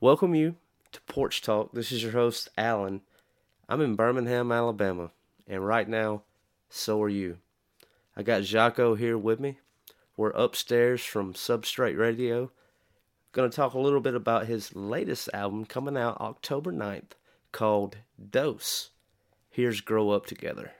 Welcome you to Porch Talk. This is your host, Alan. I'm in Birmingham, Alabama, and right now, so are you. I got Jaco here with me. We're upstairs from Substrate Radio. Going to talk a little bit about his latest album coming out October 9th called Dose. Here's Grow Up Together.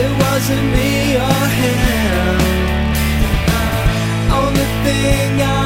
It wasn't me or him. Only thing I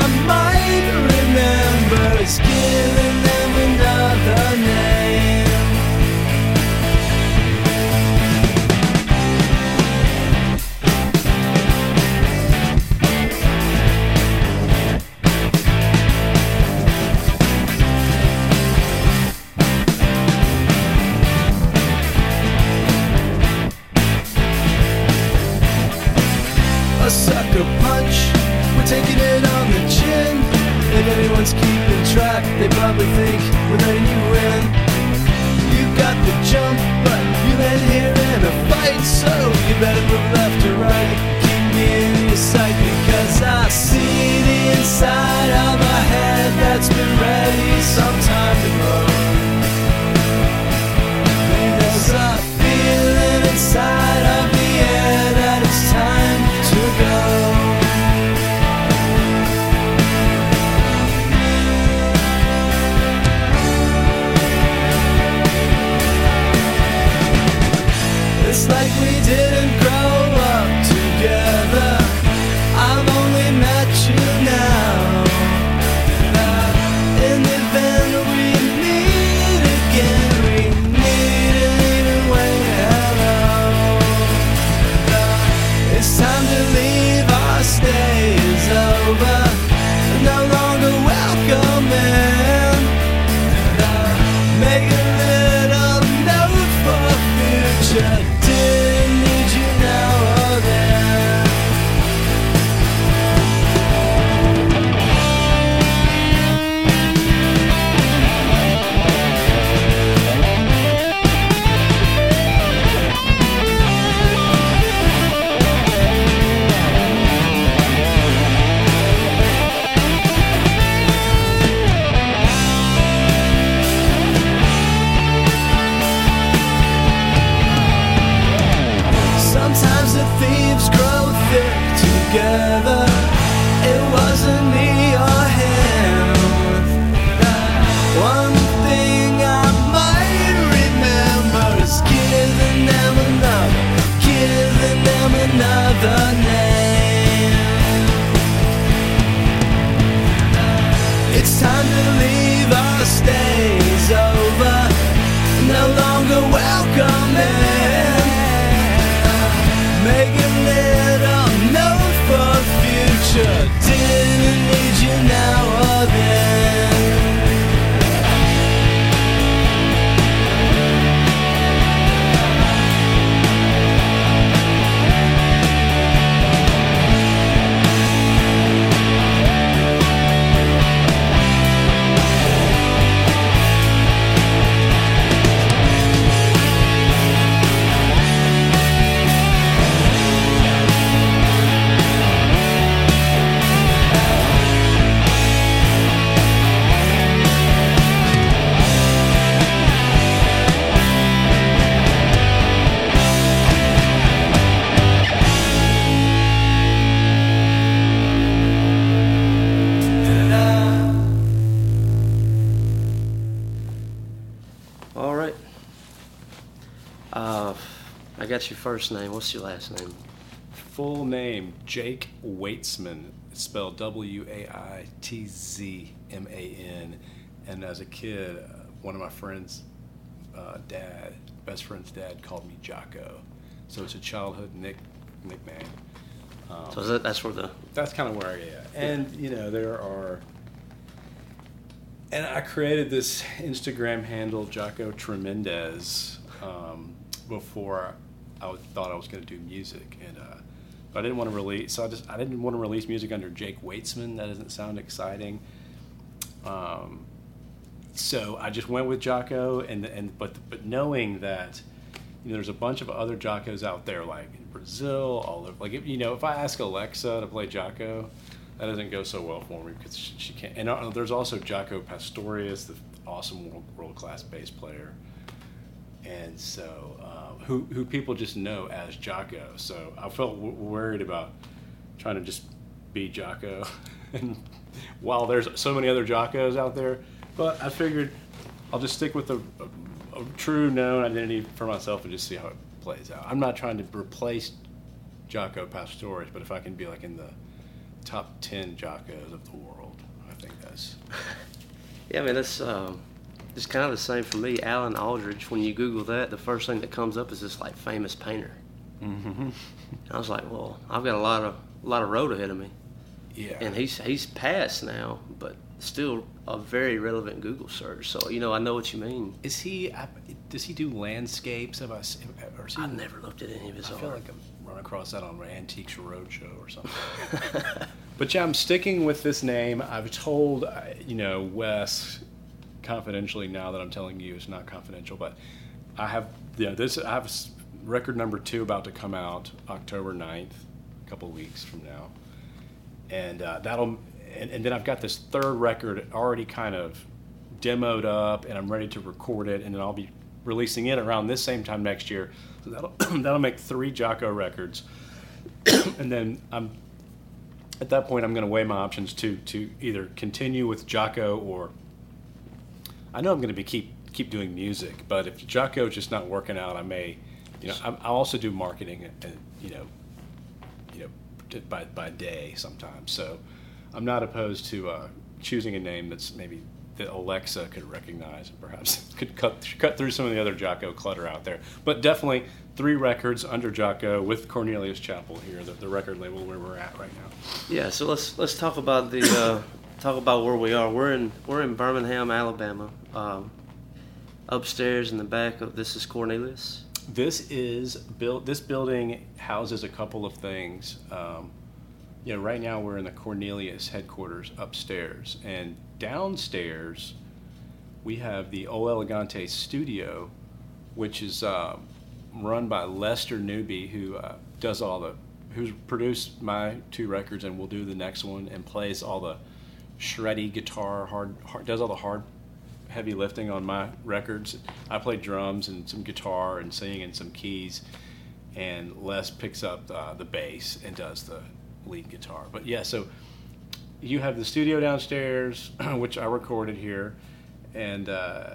first name. What's your last name? Full name Jake Waitzman. It's spelled W A I T Z M A N. And as a kid, uh, one of my friends' uh, dad, best friend's dad, called me Jaco. So it's a childhood nick nickname. So is that, that's where the That's kind of where I am. And you know, there are. And I created this Instagram handle, Jaco Tremendez, um, before I thought I was going to do music, and uh, but I didn't want to release. So I just I didn't want to release music under Jake Waitzman. That doesn't sound exciting. Um, so I just went with Jaco, and and but but knowing that you know there's a bunch of other Jacos out there, like in Brazil, all over. Like if, you know, if I ask Alexa to play Jaco, that doesn't go so well for me because she, she can't. And uh, there's also Jaco Pastorius, the awesome world class bass player, and so um, who who people just know as Jaco. So I felt w- worried about trying to just be Jaco, and while there's so many other Jacos out there, but I figured I'll just stick with a, a, true known identity for myself and just see how it plays out. I'm not trying to replace Jaco Pastorius, but if I can be like in the top ten Jacos of the world, I think that's yeah, I mean that's um, it's kind of the same for me. Alan Aldridge. When you Google that, the first thing that comes up is this like famous painter. Mm-hmm. I was like, well, I've got a lot of a lot of road ahead of me, yeah. and he's he's passed now, but still a very relevant Google search. So you know, I know what you mean. Is he? Does he do landscapes? Have I? s- Or is he, I've never looked at any of his I art. feel like I've run across that on Antiques Roadshow or something. but yeah, I'm sticking with this name. I've told, uh, you know, Wes confidentially now that I'm telling you it's not confidential, but I have, know, this, I have record number two about to come out October 9th, a couple weeks from now. And uh, that'll, and, and then I've got this third record already kind of demoed up and I'm ready to record it and then I'll be releasing it around this same time next year. So that'll that'll make three Jaco records. and then I'm at that point I'm going to weigh my options to to either continue with Jaco or I know I'm going to be keep keep doing music, but if Jaco is just not working out, I may, you know, I, I also do marketing and, and you know, you know, by by day sometimes. So I'm not opposed to uh, choosing a name that's maybe that Alexa could recognize and perhaps could cut cut through some of the other Jaco clutter out there. But definitely three records under Jaco with Cornelius Chapel here, the, the record label where we're at right now. Yeah, so let's let's talk about the uh, talk about where we are. We're in we're in Birmingham, Alabama. Um, upstairs in the back of this is Cornelius. This is built. This building houses a couple of things. Um, you know, right now we're in the Cornelius headquarters upstairs, and downstairs we have the Ol' Elegante studio, which is uh, run by Lester Nuby, who uh, does all the, who's produced my two records and will do the next one, and plays all the shreddy guitar, hard, hard does all the hard heavy lifting on my records. I play drums and some guitar and sing and some keys, and Les picks up uh, the bass and does the lead guitar. But yeah, so you have the studio downstairs, which I recorded here, and uh,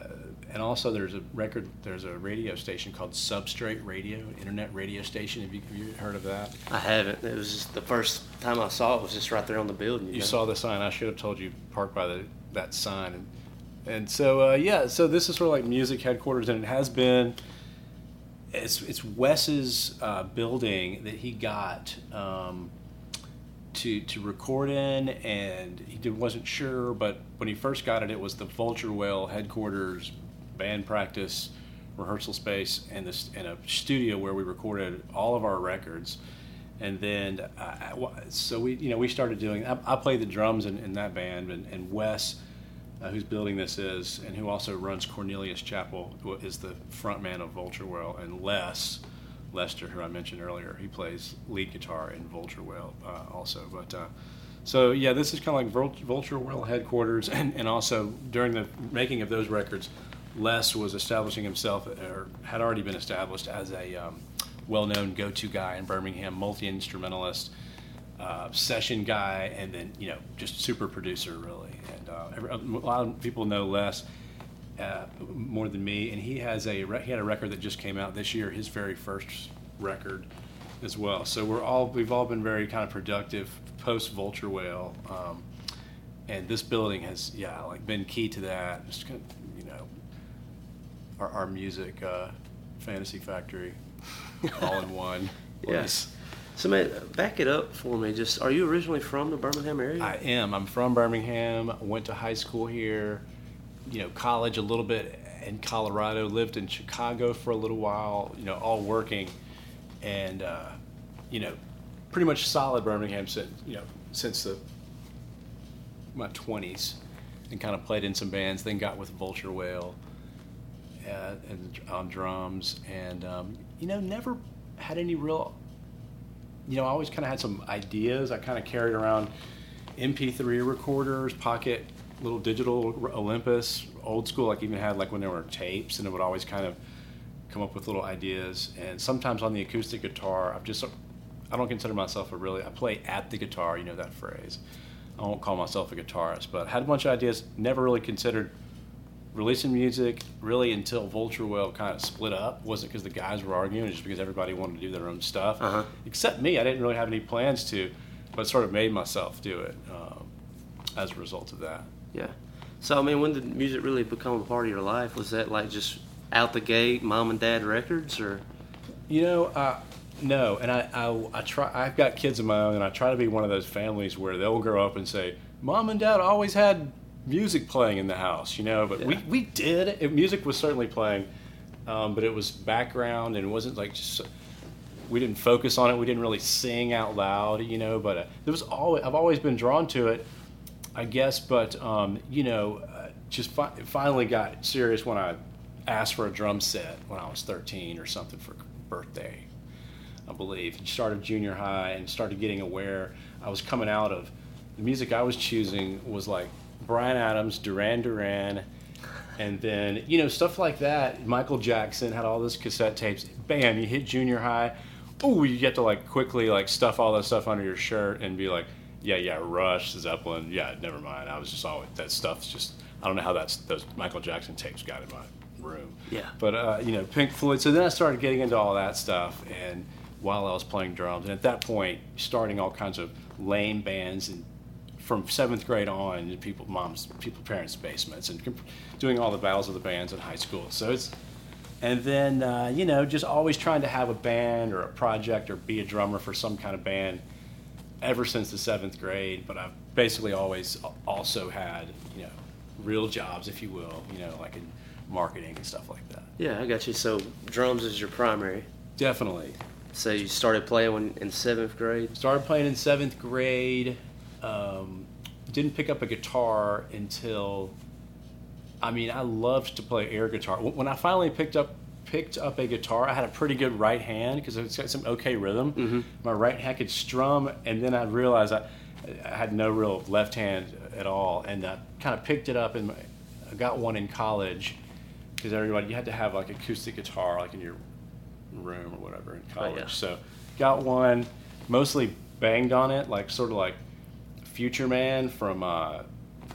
and also there's a record, there's a radio station called Substrate Radio, internet radio station. Have you, have you heard of that? I haven't. It was just the first time I saw it was just right there on the building. You know? saw the sign. I should have told you park by the that sign. And, and so uh, yeah, so this is sort of like music headquarters, and it has been. It's it's Wes's uh, building that he got um, to to record in, and he did, wasn't sure, but when he first got it, it was the Vulture Whale headquarters, band practice, rehearsal space, and this and a studio where we recorded all of our records. And then, uh, so we, you know, we started doing. I, I played the drums in, in that band, and, and Wes, uh, whose building this is, and who also runs Cornelius Chapel, is the front man of Vulture Whale, and Les, Lester, who I mentioned earlier, he plays lead guitar in Vulture Whale uh, also. But uh, so yeah, this is kind of like Vulture Whale headquarters, and, and also during the making of those records, Les was establishing himself, or had already been established as a um, well-known go-to guy in Birmingham, multi-instrumentalist, uh, session guy, and then you know just super producer really. And uh, every, a lot of people know Les uh, more than me, and he has a he had a record that just came out this year, his very first record as well. So we're all we've all been very kind of productive post Vulture Whale, um, and this building has yeah like been key to that. Just kind of, you know our, our music uh, fantasy factory all in one. Yes. So, man, back it up for me. Just, are you originally from the Birmingham area? I am. I'm from Birmingham. Went to high school here. You know, college a little bit in Colorado. Lived in Chicago for a little while. You know, all working, and uh, you know, pretty much solid Birmingham since you know since the my 20s, and kind of played in some bands. Then got with Vulture Whale. Uh, and on drums, and um, you know, never had any real. You know, I always kind of had some ideas. I kind of carried around MP3 recorders, pocket little digital Olympus, old school. Like even had like when there were tapes, and it would always kind of come up with little ideas. And sometimes on the acoustic guitar, I've just I don't consider myself a really I play at the guitar. You know that phrase. I won't call myself a guitarist, but had a bunch of ideas. Never really considered releasing music really until Vulture Whale kind of split up wasn't because the guys were arguing, just because everybody wanted to do their own stuff. Uh-huh. Except me, I didn't really have any plans to, but sort of made myself do it um, as a result of that. Yeah. So I mean, when did music really become a part of your life? Was that like just out the gate, mom and dad records, or? You know, uh, no. And I, I, I try. I've got kids of my own, and I try to be one of those families where they'll grow up and say, "Mom and Dad always had music playing in the house, you know. But yeah. we, we did. It, music was certainly playing, um, but it was background and it wasn't like just. We didn't focus on it. We didn't really sing out loud, you know. But uh, there was always I've always been drawn to it, I guess. But um, you know, uh, just fi- finally got serious when I asked for a drum set when I was 13 or something for birthday, I believe. And Started junior high and started getting aware. I was coming out of the music I was choosing was like Bryan Adams, Duran Duran, and then you know stuff like that. Michael Jackson had all those cassette tapes. Bam, you hit junior high. Oh, you get to like quickly like stuff all that stuff under your shirt and be like, yeah, yeah, Rush, Zeppelin. Yeah, never mind. I was just always that stuff's just. I don't know how that's those Michael Jackson tapes got in my room. Yeah. But uh, you know, Pink Floyd. So then I started getting into all that stuff, and while I was playing drums, and at that point, starting all kinds of lame bands and from seventh grade on in people, moms, people, parents' basements, and doing all the battles of the bands in high school. So it's, and then uh, you know, just always trying to have a band or a project or be a drummer for some kind of band. Ever since the seventh grade, but I've basically always also had you know real jobs, if you will, you know, like in marketing and stuff like that. Yeah, I got you. So drums is your primary. Definitely. So you started playing when, in seventh grade. Started playing in seventh grade um, didn't pick up a guitar until I mean I loved to play air guitar. When I finally picked up picked up a guitar, I had a pretty good right hand because it's got some okay rhythm. Mm-hmm. My right hand could strum, and then I realized I, I had no real left hand at all, and I kind of picked it up and I got one in college because everybody you had to have like acoustic guitar like in your room or whatever in college. Oh, yeah. So got one, mostly banged on it, like sort of like Future Man from uh,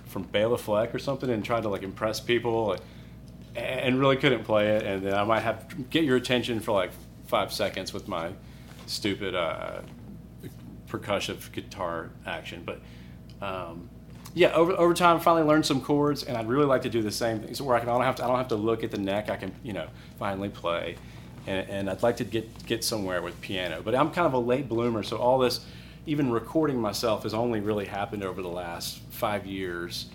from Bela Fleck or something and tried to like impress people and really couldn't play it. And then I might have get your attention for like five seconds with my stupid uh, percussive guitar action. But um, yeah, over, over time, I finally learned some chords, and I'd really like to do the same thing. So where I can, I don't have to, I don't have to look at the neck. I can, you know, finally play, and, and I'd like to get get somewhere with piano. But I'm kind of a late bloomer, so all this, even recording myself, has only really happened over the last five years,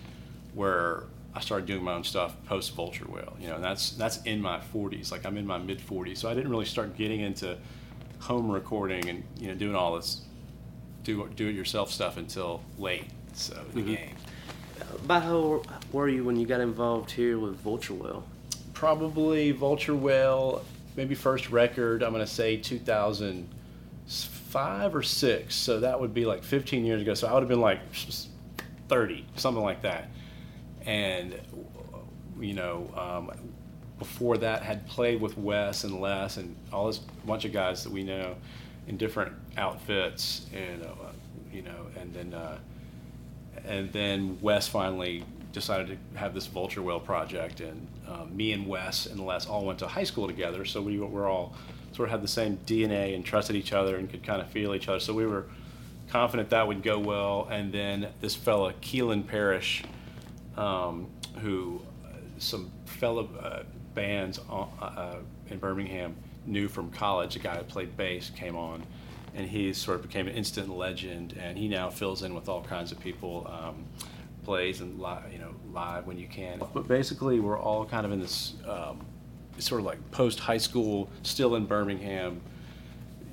where I started doing my own stuff post Vulture Whale. You know, and that's that's in my 40s. Like I'm in my mid 40s, so I didn't really start getting into home recording and you know doing all this do do it yourself stuff until late. So the mm-hmm. game. About how were you when you got involved here with Vulture Whale? Probably Vulture Whale, maybe first record. I'm gonna say 2005 or six. So that would be like 15 years ago. So I would have been like 30, something like that. And you know, um, before that, had played with Wes and Les and all this bunch of guys that we know in different outfits, and uh, you know, and then uh, and then Wes finally decided to have this Vulture Whale project, and um, me and Wes and Les all went to high school together, so we were all sort of had the same DNA and trusted each other and could kind of feel each other. So we were confident that would go well. And then this fella, Keelan Parrish, um, who uh, some fellow uh, bands uh, uh, in Birmingham knew from college, a guy who played bass came on, and he sort of became an instant legend. And he now fills in with all kinds of people, um, plays and live, you know, live when you can. But basically, we're all kind of in this um, sort of like post high school, still in Birmingham.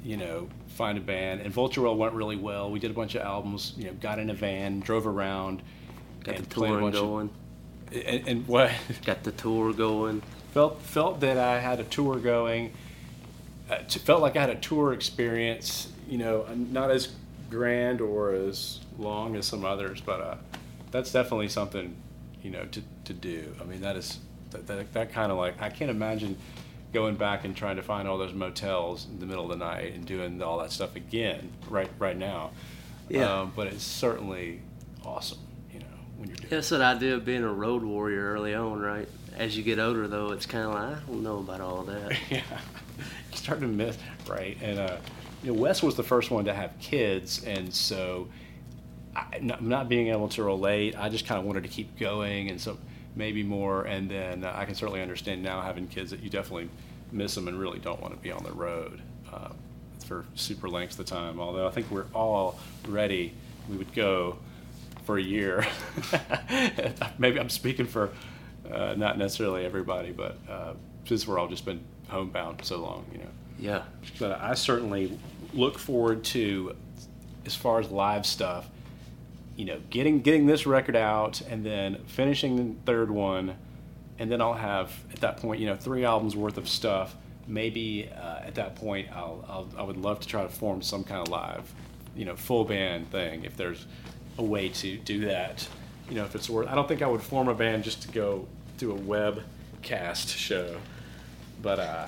You know, find a band, and Vulture Whale went really well. We did a bunch of albums. You know, got in a van, drove around, Got and the tour bunch of- going. and, and what Got the tour going. felt felt that I had a tour going. Uh, felt like I had a tour experience. You know, not as grand or as long as some others, but uh, that's definitely something you know to, to do. I mean, that is that, that, that kind of like I can't imagine going back and trying to find all those motels in the middle of the night and doing all that stuff again right right now. Yeah. Um, but it's certainly awesome. You know, when you're doing. Yeah, that's the idea of being a road warrior early on, right? As you get older, though, it's kind of like I don't know about all that. yeah, you start to miss right. And uh, you know, Wes was the first one to have kids, and so I, not, not being able to relate, I just kind of wanted to keep going, and so maybe more. And then uh, I can certainly understand now having kids that you definitely miss them and really don't want to be on the road uh, for super lengths of time. Although I think we're all ready, we would go for a year. Maybe I'm speaking for uh, not necessarily everybody, but uh, since we're all just been homebound so long, you know. Yeah. But I certainly look forward to, as far as live stuff, you know, getting getting this record out and then finishing the third one, and then I'll have at that point, you know, three albums worth of stuff. Maybe uh, at that point, I'll, I'll I would love to try to form some kind of live, you know, full band thing if there's a way to do that. You know, if it's worth. I don't think I would form a band just to go do a web cast show, but uh,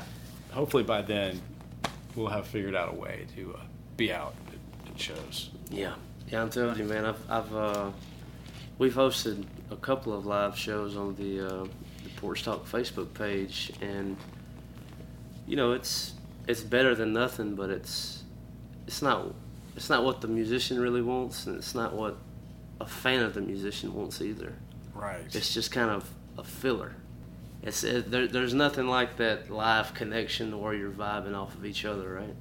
hopefully by then we'll have figured out a way to uh, be out at, at shows. Yeah. Yeah, I'm telling you, man. I've, I've uh, we've hosted a couple of live shows on the uh, the Porch Talk Facebook page, and you know, it's it's better than nothing, but it's it's not it's not what the musician really wants, and it's not what a fan of the musician wants either. Right. It's just kind of a filler. It's it, there, there's nothing like that live connection where you're vibing off of each other, right?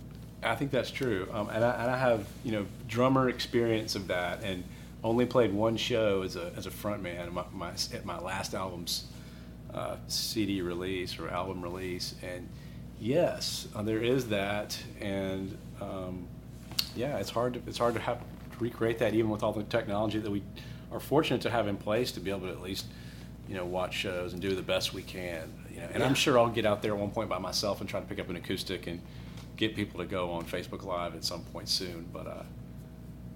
I think that's true, um, and, I, and I have you know drummer experience of that, and only played one show as a as a frontman at my, my at my last album's uh, CD release or album release, and yes, uh, there is that, and um, yeah, it's hard to it's hard to have to recreate that even with all the technology that we are fortunate to have in place to be able to at least you know watch shows and do the best we can. You know, and I'm sure I'll get out there at one point by myself and try to pick up an acoustic and get people to go on Facebook Live at some point soon. But uh,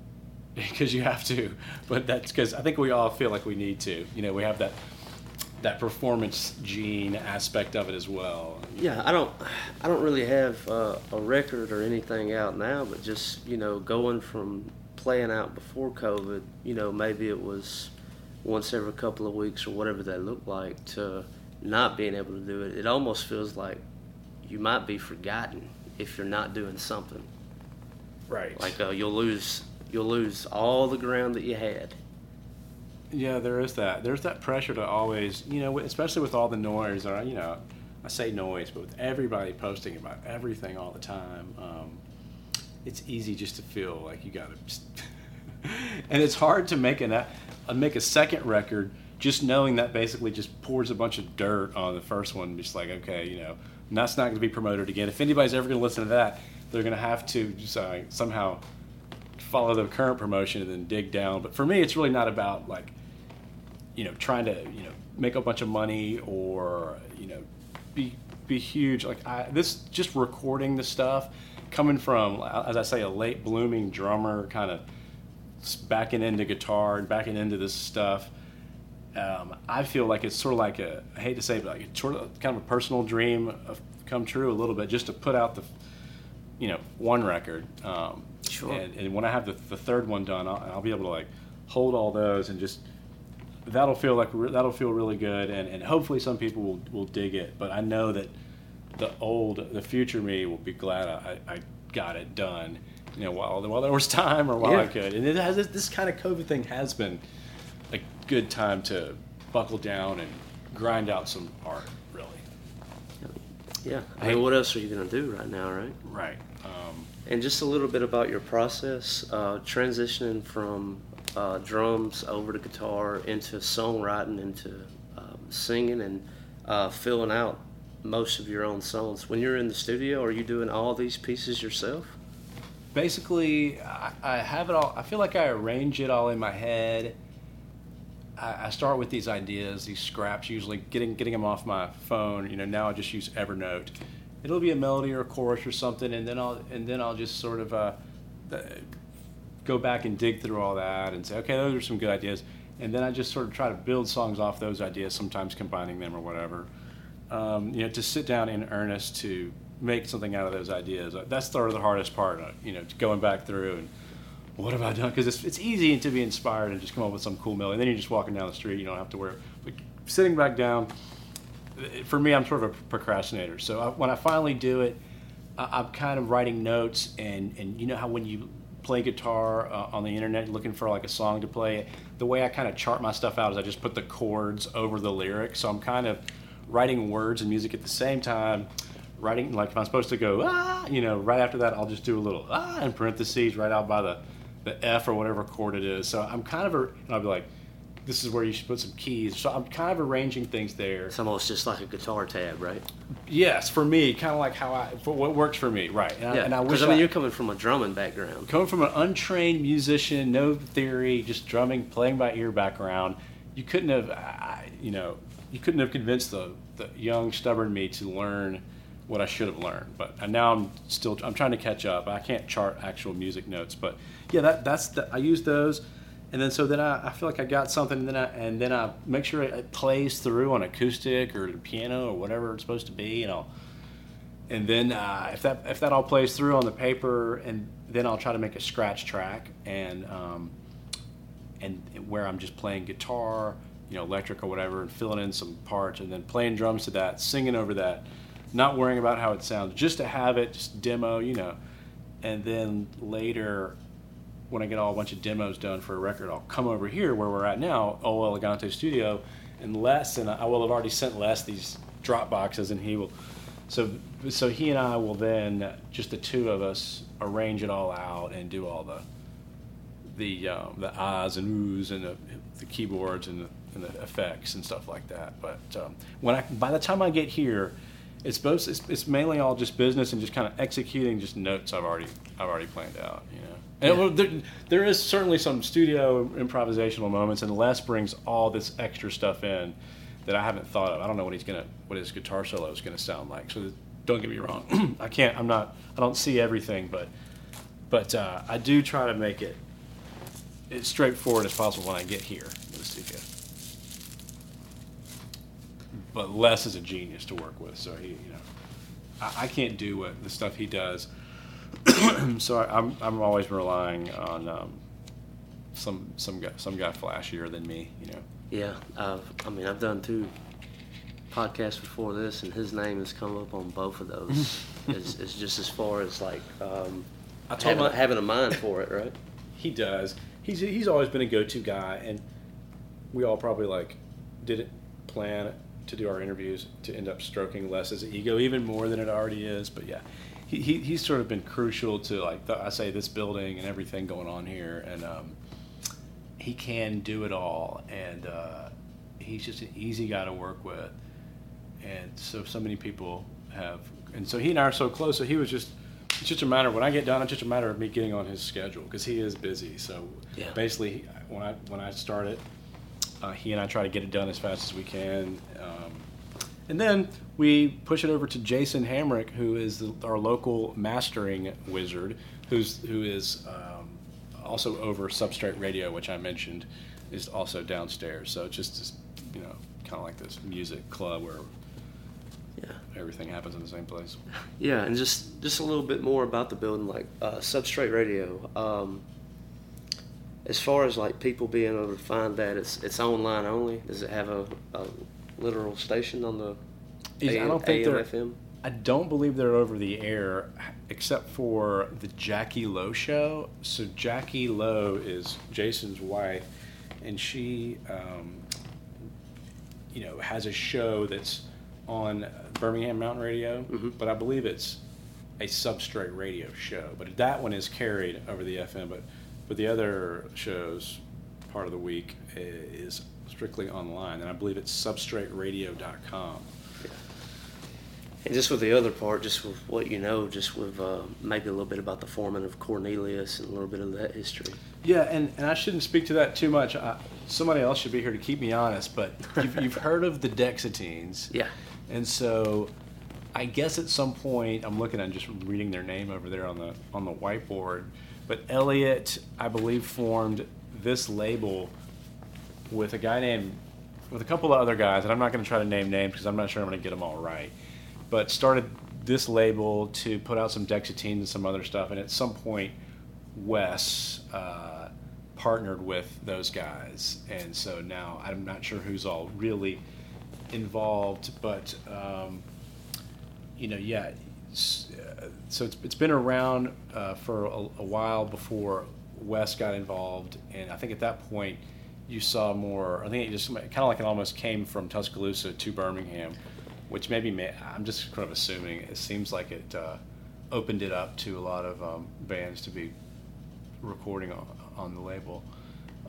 because you have to, but that's because I think we all feel like we need to. You know, we have that that performance gene aspect of it as well. Yeah, I don't, I don't really have uh, a record or anything out now, but just you know, going from playing out before COVID, you know, maybe it was once every couple of weeks or whatever that looked like, to not being able to do it. It almost feels like you might be forgotten if you're not doing something. Right. Like uh, you'll lose, you'll lose all the ground that you had Yeah, there is that. There's that pressure to always, you know, especially with all the noise, or you know, I say noise, but with everybody posting about everything all the time, um, it's easy just to feel like you got to. and it's hard to make an uh, make a second record just knowing that basically just pours a bunch of dirt on the first one. Just like okay, you know, that's not going to be promoted again. If anybody's ever going to listen to that, they're going to have to uh, somehow follow the current promotion and then dig down. But for me, it's really not about like, you know, trying to you know make a bunch of money or you know be be huge. Like I, this, just recording the stuff, coming from as I say, a late blooming drummer, kind of backing into guitar and backing into this stuff. Um, I feel like it's sort of like a I hate to say, it, but like it's sort of kind of a personal dream of come true a little bit, just to put out the you know one record. Um, Sure. And, and when I have the, the third one done, I'll, I'll be able to like hold all those and just that'll feel like that'll feel really good and, and hopefully some people will, will dig it but i know that the old the future me will be glad i, I got it done you know while, while there was time or while i could and it has this, this kind of covid thing has been good time to buckle down and grind out some art really Yeah. I mean, what else are you gonna do right now, right? right um, And just a little bit about your process, uh, transitioning from uh, drums over to guitar into songwriting, into um, singing, and uh, filling out most of your own songs. When you're in the studio, are you doing all these pieces yourself? basically I, I have it all i feel like i arrange it all in my head I, I start with these ideas these scraps usually getting getting them off my phone. You know now i just use evernote. It'll be a melody or a chorus or something and then i'll and then i'll just sort of uh, go back and dig through all that and say okay those are some good ideas. And then i just sort of try to build songs off those ideas sometimes combining them or whatever. Um, you know, to sit down in earnest to make something out of those ideas. That's sort of the hardest part, uh, you know, going back through and what have I done? Because it's, it's easy to be inspired and just come up with some cool melody. And then you're just walking down the street, you don't have to worry. But sitting back down, for me, I'm sort of a procrastinator. So I, when I finally do it, I, I'm kind of writing notes, and, and you know how when you play guitar uh, on the internet looking for like a song to play, the way I kind of chart my stuff out is I just put the chords over the lyrics. So I'm kind of writing words and music at the same time. Writing like if I'm supposed to go ah, you know, right after that I'll just do a little ah in parentheses right out by the the F or whatever chord it is. So I'm kind of a, and I'll be like, this is where you should put some keys. So I'm kind of arranging things there. It's almost just like a guitar tab, right? Yes, for me, kind of like how I, for what works for me, right? And, I, and I wish Because I mean, you're coming from a drumming background. coming from an untrained musician, no theory, just drumming, playing by ear background, you couldn't have, I, you know, you couldn't have convinced the, the young, stubborn me to learn what I should have learned. But now I'm still, I'm trying to catch up. I can't chart actual music notes, but yeah, that that's the, I use those, and then so then I, I feel like I got something, and then I and then I make sure it plays through on acoustic or piano or whatever it's supposed to be, and I'll and then uh, if that if that all plays through on the paper, and then I'll try to make a scratch track and um, and where I'm just playing guitar, you know, electric or whatever, and filling in some parts, and then playing drums to that, singing over that, not worrying about how it sounds, just to have it, just demo, you know, and then later. When I get all a bunch of demos done for a record, I'll come over here where we're at now, Ol' Elegante Studio, and Les and I will have already sent Les these drop boxes, and he will so, so he and I will then just the two of us arrange it all out and do all the the um, the ahs and oohs and the, the keyboards and the, and the effects and stuff like that. But um, when I by the time I get here, it's both it's, it's mainly all just business and just kind of executing just notes I've already I've already planned out. You know. And well, there, there is certainly some studio improvisational moments, and Les brings all this extra stuff in that I haven't thought of. I don't know what he's gonna, what his guitar solo is gonna sound like. So don't get me wrong, I can't, I'm not, I don't see everything, but, but uh, I do try to make it as straightforward as possible when I get here to the studio. But Les is a genius to work with, so he, you know, I, I can't do what the stuff he does. so I, I'm, I'm always relying on um, some, some guy, some guy flashier than me, you know. Yeah, I've, I mean, I've done two podcasts before this, and his name has come up on both of those. it's, it's just as far as like um, I told having, my- having a mind for it, right? He does. He's he's always been a go-to guy, and we all probably like didn't plan to do our interviews to end up stroking Les's ego even more than it already is. But yeah, he, he he's sort of been crucial to like the, I say this building and everything going on here, and um, he can do it all, and uh, he's just an easy guy to work with, and so so many people have, and so he and I are so close. So he was just. It's just a matter when I get done. It's just a matter of me getting on his schedule because he is busy. So Yeah. basically, when I when I start it, uh, he and I try to get it done as fast as we can. Um, and then we push it over to Jason Hamrick, who is the, our local mastering wizard, who's who is um, also over Substrate Radio, which I mentioned, is also downstairs. So it's just this, you know, kind of like this music club where Yeah. everything happens in the same place. Yeah, and just just a little bit more about the building, like uh, Substrate Radio. Um, as far as like people being able to find that, it's it's online only. Does it have a, a literal station on the I AM, don't think AM, they're. FM? I don't believe they're over the air, except for the Jackie Lowe show. So Jackie Lowe is Jason's wife, and she, um, you know, has a show that's on Birmingham Mountain Radio. But I believe it's a substrate radio show. But that one is carried over the FM. But but the other shows, part of the week, is strictly online, and I believe it's substrateradio.com. Yeah. And just with the other part, just with what you know, just with uh, maybe a little bit about the foreman of Cornelius and a little bit of that history. Yeah, and, and I shouldn't speak to that too much. I, somebody else should be here to keep me honest, but you've, you've heard of the Dexateens. Yeah. And so I guess at some point, I'm looking at just reading their name over there on the, on the whiteboard, but Elliot, I believe, formed this label with a guy named, with a couple of other guys, and I'm not going to try to name names because I'm not sure I'm going to get them all right, but started this label to put out some Dexateens and some other stuff, and at some point, Wes uh, partnered with those guys, and so now I'm not sure who's all really involved, but um, you know, yeah. So it's, it's been around uh, for a, a while before Wes got involved, and I think at that point you saw more. I think it just kind of like it almost came from Tuscaloosa to Birmingham, which maybe may, I'm just kind of assuming. It seems like it uh, opened it up to a lot of um, bands to be recording on, on the label.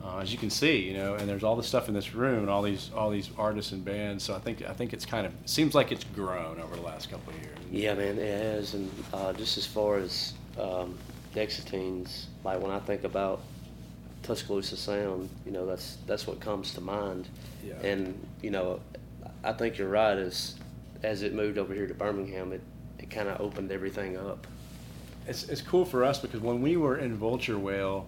Uh, as you can see, you know, and there's all this stuff in this room, and all these all these artists and bands. So I think I think it's kind of seems like it's grown over the last couple of years. Yeah, man, it has. And uh, just as far as um, Dexateens, like when I think about Tuscaloosa sound, you know, that's that's what comes to mind. Yeah. And you know, I think you're right. As as it moved over here to Birmingham, it it kind of opened everything up. It's it's cool for us because when we were in Vulture Whale,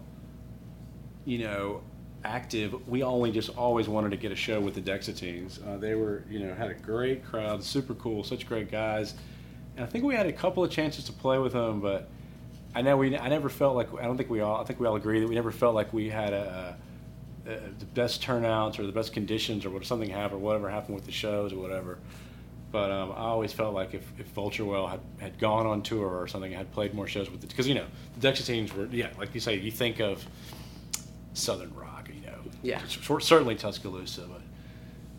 you know, active, we only just always wanted to get a show with the Dexateens. Uh, they were, you know, had a great crowd, super cool, such great guys, and I think we had a couple of chances to play with them, but I know we, I never felt like, I don't think we all, I think we all agree that we never felt like we had a, a, the best turnouts or the best conditions or what something happened, or whatever happened with the shows or whatever. But um, I always felt like if, if Vulture Whale had, had gone on tour or something, had played more shows with it, because you know the Dexateens were yeah, like you say, you think of Southern rock, you know, Yeah. cer- certainly Tuscaloosa, but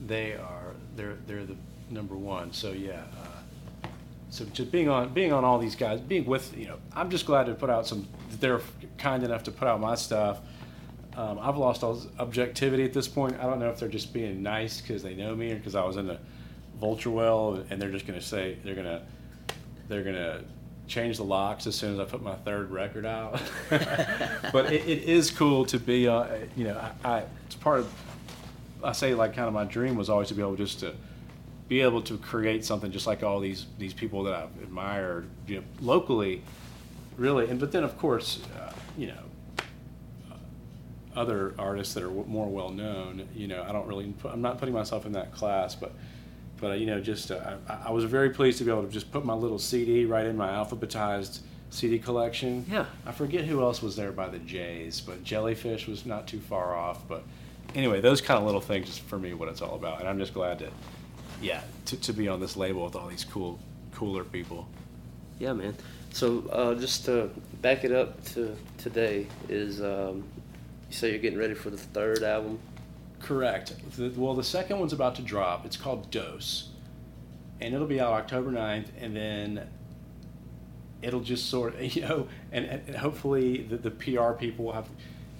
they are they're they're the number one. So yeah, uh, so just being on being on all these guys, being with you know, I'm just glad to put out some. They're kind enough to put out my stuff. Um, I've lost all objectivity at this point. I don't know if they're just being nice because they know me or because I was in the Vulture Whale and they're just gonna say they're gonna they're gonna change the locks as soon as I put my third record out. but it, it is cool to be, uh, you know, I, I it's part of. I say like kind of my dream was always to be able just to be able to create something just like all these these people that I've admired you know, locally, really. And but then of course, uh, you know, other artists that are w- more well known. You know, I don't really. Put, I'm not putting myself in that class, but but uh, you know, just uh, I, I was very pleased to be able to just put my little CD right in my alphabetized CD collection. Yeah. I forget who else was there by the Jays, but Jellyfish was not too far off. But anyway, those kind of little things is for me what it's all about, and I'm just glad to, yeah, to, to be on this label with all these cool, cooler people. Yeah, man. So uh, just to back it up to today is um, you say you're getting ready for the third album. Correct. The, well, the second one's about to drop. It's called Dose, and it'll be out October 9th, and then it'll just sort of, you know, and, and hopefully the, the PR people have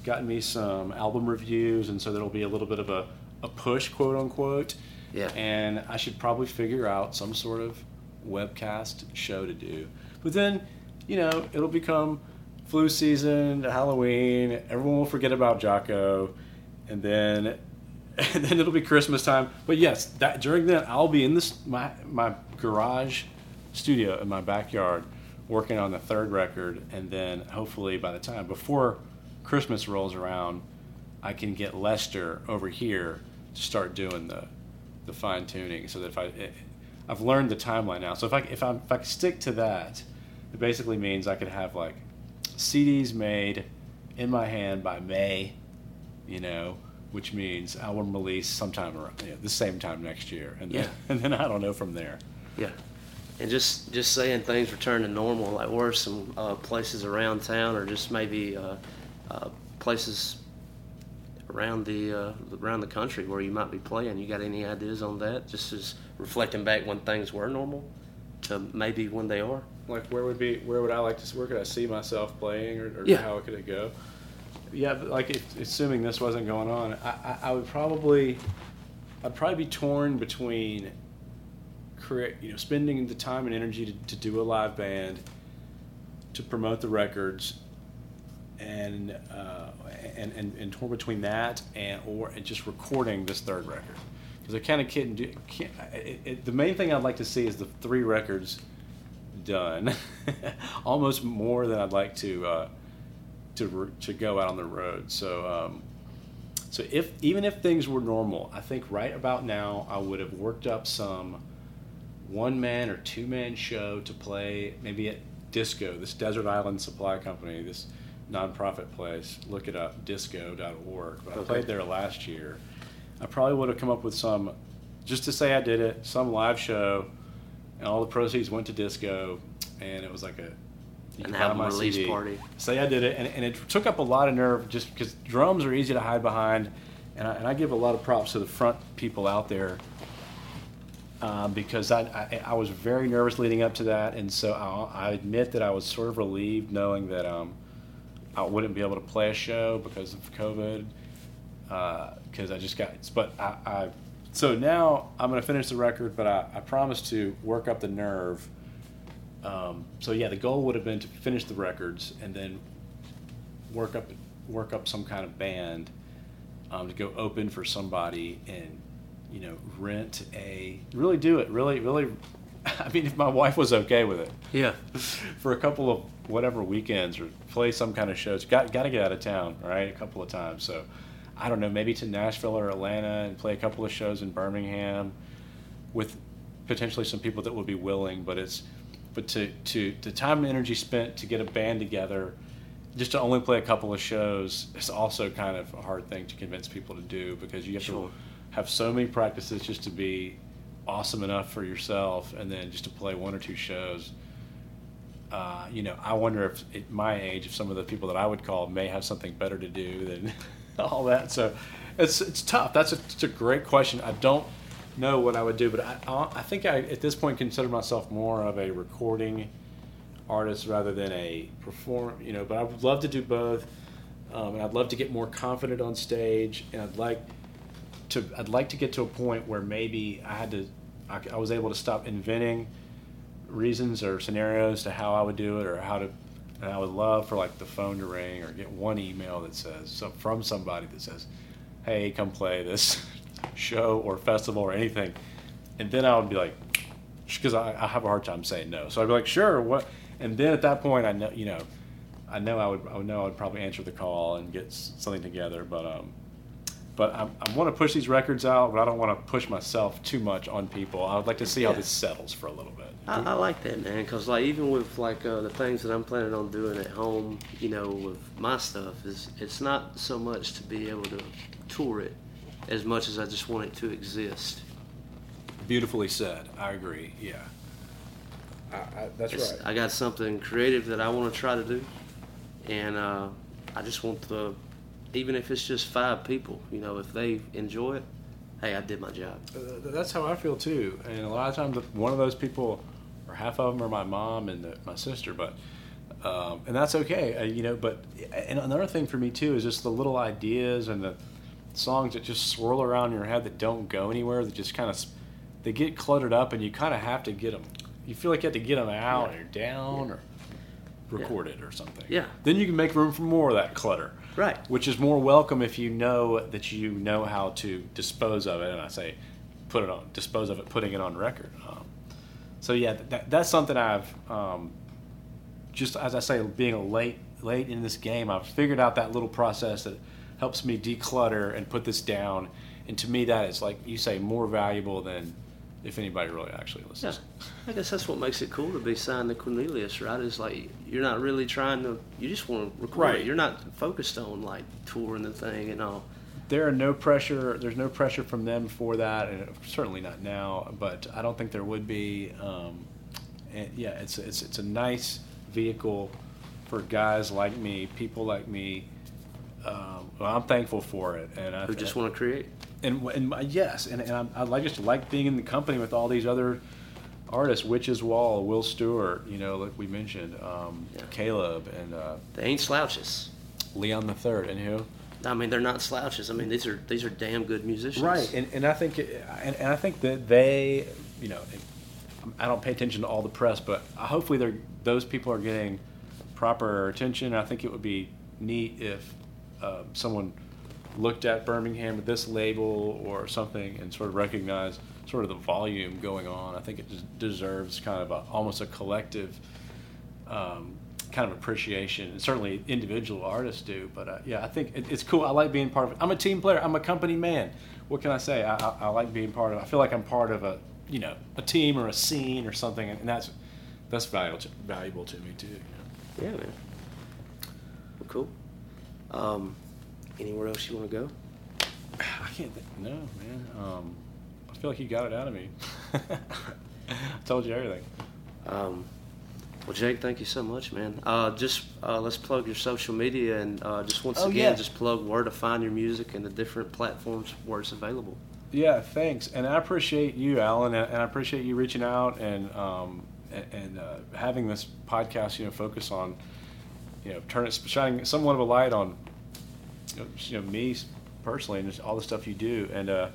gotten me some album reviews, and so there'll be a little bit of a, a push, quote unquote. Yeah. And I should probably figure out some sort of webcast show to do. But then, you know, it'll become flu season, Halloween. Everyone will forget about Jaco, and then and then it'll be Christmas time. But yes, that during that I'll be in this my my garage studio in my backyard working on the third record, and then hopefully by the time before Christmas rolls around, I can get Lester over here to start doing the the fine tuning. So that if I it, I've learned the timeline now. So if I if I if I stick to that, it basically means I could have like CDs made in my hand by May, you know, which means album release sometime around you know, the same time next year, and then, Yeah. and then I don't know from there. Yeah, and just just saying things return to normal. Like, where are some uh, places around town, or just maybe uh, uh, places around the uh, around the country where you might be playing? You got any ideas on that? Just as reflecting back when things were normal to maybe when they are. Like where would be where would I like to where could I see myself playing, or, or Yeah. how could it go? Yeah, like if, assuming this wasn't going on, I, I, I would probably I'd probably be torn between create you know spending the time and energy to, to do a live band to promote the records and uh, and, and and torn between that and or and just recording this third record. Because I kind of can't do can't, it, it, the main thing I'd like to see is the three records done. Almost more than I'd like to uh, to to go out on the road so um, so if even if things were normal I think right about now I would have worked up some one man or two man show to play maybe at Disco, this Desert Island Supply Company, this nonprofit place. Look it up, disco.org. But I played there last year. I probably would have come up with some, just to say I did it, some live show, and all the proceeds went to disco, and it was like a you An buy album my release CD. party. Say I did it, and, and it took up a lot of nerve just because drums are easy to hide behind, and I, and I give a lot of props to the front people out there um, because I, I, I was very nervous leading up to that, and so I, I admit that I was sort of relieved knowing that um, I wouldn't be able to play a show because of COVID, because I just got. But I, I so now I'm going to finish the record, but I, I promised to work up the nerve. Um, so yeah, the goal would have been to finish the records and then work up work up some kind of band um, to go open for somebody and you know rent a really do it really really I mean if my wife was okay with it. Yeah, for a couple of whatever weekends or play some kind of shows got got to get out of town right a couple of times. So I don't know maybe to Nashville or Atlanta and play a couple of shows in Birmingham with potentially some people that would be willing but it's but to to the time and energy spent to get a band together just to only play a couple of shows is also kind of a hard thing to convince people to do because you have Sure. to have so many practices just to be awesome enough for yourself and then just to play one or two shows. Uh, you know i wonder if at my age if some of the people that i would call may have something better to do than all that. So it's it's tough. That's a, it's a great question. I don't know what i would do but i i think i at this point consider myself more of a recording artist rather than a perform you know but i would love to do both um, and i'd love to get more confident on stage and i'd like to i'd like to get to a point where maybe i had to i, I was able to stop inventing reasons or scenarios to how i would do it or how to and i would love for like the phone to ring or get one email that says so from somebody that says hey come play this show or festival or anything and then i would be like because I, I have a hard time saying no. So I'd be like, sure, what? And then at that point, I know, you know, I know I would, I would know I would probably answer the call and get something together. But um, but I, I want to push these records out, but I don't want to push myself too much on people. I would like to see how this settles for a little bit. I, I like that, man. Because like even with like uh, the things that I'm planning on doing at home, you know, with my stuff, is it's not so much to be able to tour it, as much as I just want it to exist. Beautifully said. I agree. Yeah. I, I, that's It's- I got something creative that I want to try to do, and uh, I just want the even if it's just five people, you know, if they enjoy it, hey, I did my job. Uh, that's how I feel too. And a lot of times, one of those people, or half of them, are my mom and the, my sister. But um, and that's okay, uh, you know. But and another thing for me too is just the little ideas and the songs that just swirl around in your head that don't go anywhere. That just kind of they get cluttered up, and you kind of have to get them. You feel like you have to get them out Yeah. or down Yeah. or recorded or something. Yeah. Then you can make room for more of that clutter. Right. Which is more welcome if you know that you know how to dispose of it. And I say, put it on, dispose of it, putting it on record. Um, so yeah, that, that's something I've um, just as I say, being a late late in this game, I've figured out that little process that helps me declutter and put this down. And to me, that is like you say, more valuable than if anybody really actually listens. Yeah. I guess that's what makes it cool to be signed to Cornelius, right? Is like you're not really trying to, you just want to record Right. it. You're not focused on like touring the thing and all. there are no pressure. There's no pressure from them for that, and certainly not now. But I don't think there would be. Um, and yeah, it's it's it's a nice vehicle for guys like me, people like me. Um, well, I'm thankful for it, and I Who just want to create. and and my- yes, and, and I'm, I just like being in the company with all these other artists, Witches Wall, Will Stewart, you know, like we mentioned, um, Yeah. Caleb and uh, They ain't slouches. Leon the Third, and who. I mean, they're not slouches. I mean, these are these are damn good musicians. Right, and, and I think and, and I think that they, you know, I don't pay attention to all the press, but hopefully they're those people are getting proper attention. I think it would be neat if uh, someone looked at Birmingham with this label or something and sort of recognized sort of the volume going on. I think it just deserves kind of a, almost a collective um, kind of appreciation. And certainly individual artists do, but uh, yeah, I think it, it's cool. I like being part of it. I'm a team player. I'm a company man. What can I say? I, I, I like being part of. It. I feel like I'm part of a you know a team or a scene or something, and that's that's valuable to, valuable to me too. You know? Yeah, man. Well, cool. Um, anywhere else you want to go? I can't think. No, man. Um, I feel like you got it out of me. I told you everything. Um, well, Jake, thank you so much, man. Uh, just uh, let's plug your social media and uh, just once Oh, again, yeah. just plug where to find your music and the different platforms where it's available. Yeah, thanks, and I appreciate you, Alan, and I appreciate you reaching out and um, and, and uh, having this podcast. You know, focus on you know, turn it shining somewhat of a light on you know, me personally and all the stuff you do. And uh,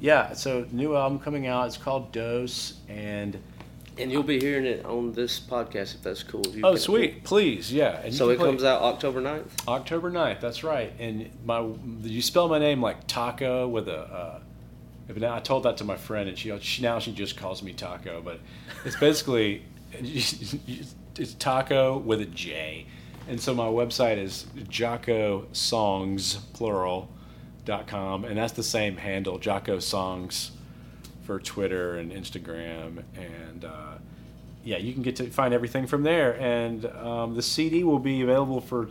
yeah, so new album coming out. It's called Dose, and And you'll be hearing it on this podcast if that's cool. You oh, sweet, please, yeah. And So it play- comes out October 9th? October 9th, that's right. And my you spell my name like taco with a uh, if now I told that to my friend and she, she now she just calls me taco, but it's basically it's taco with a J. And so my website is Jaco Songs plural dot com and that's the same handle Jaco Songs for Twitter and Instagram and uh, yeah, you can get to find everything from there. And um, the CD will be available for,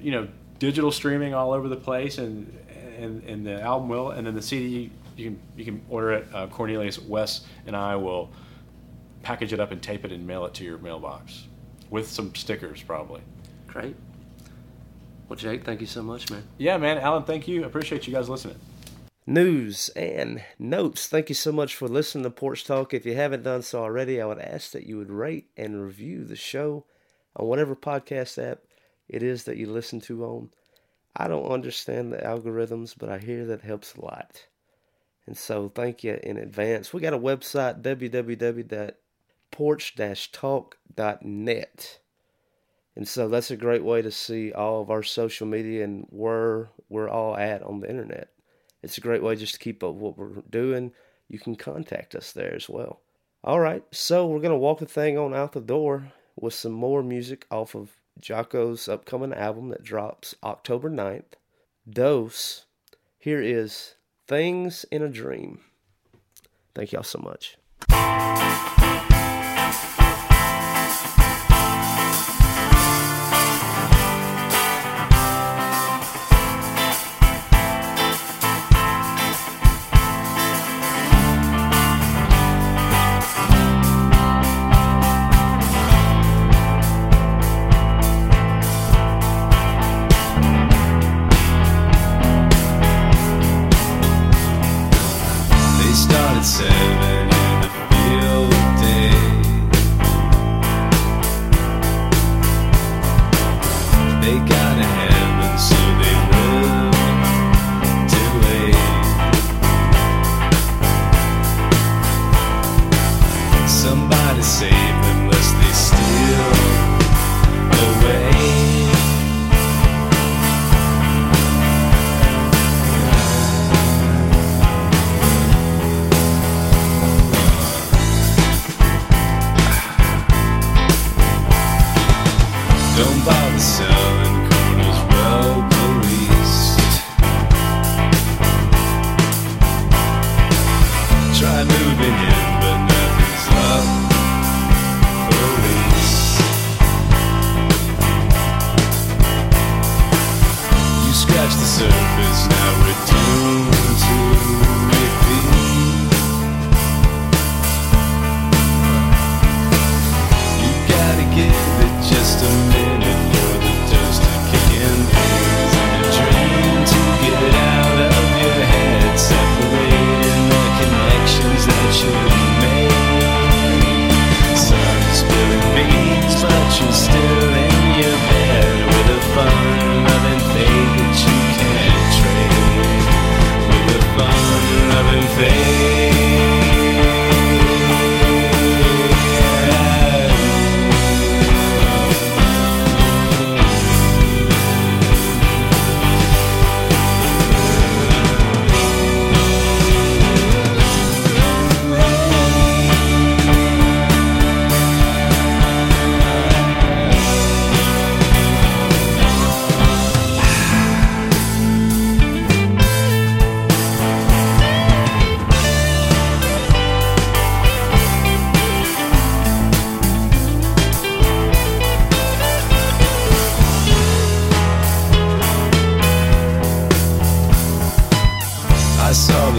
you know, digital streaming all over the place, and and, and the album will, and then the CD you can you can order it. Uh, Cornelius Wes and I will package it up and tape it and mail it to your mailbox with some stickers probably. Great. Well, Jake, thank you so much, man. Yeah, man, Alan, thank you. Appreciate you guys listening. News and notes. Thank you so much for listening to Porch Talk. If you haven't done so already, I would ask that you would rate and review the show on whatever podcast app it is that you listen to on. I don't understand the algorithms, but I hear that helps a lot. And so thank you in advance. We got a website, www.porch-talk.net. And so that's a great way to see all of our social media and where we're all at on the internet. It's a great way just to keep up what we're doing. You can contact us there as well. All right, so we're going to walk the thing on out the door with some more music off of Jaco's upcoming album that drops October 9th. Dose. Here is Things in a Dream. Thank y'all so much. Try moving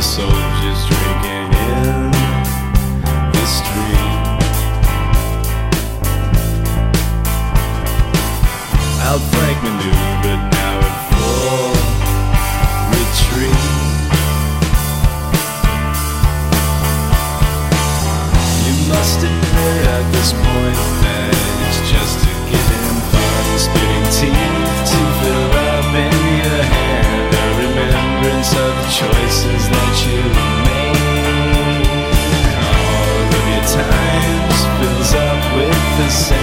soldiers drinking in the street. Outflank maneuvered now with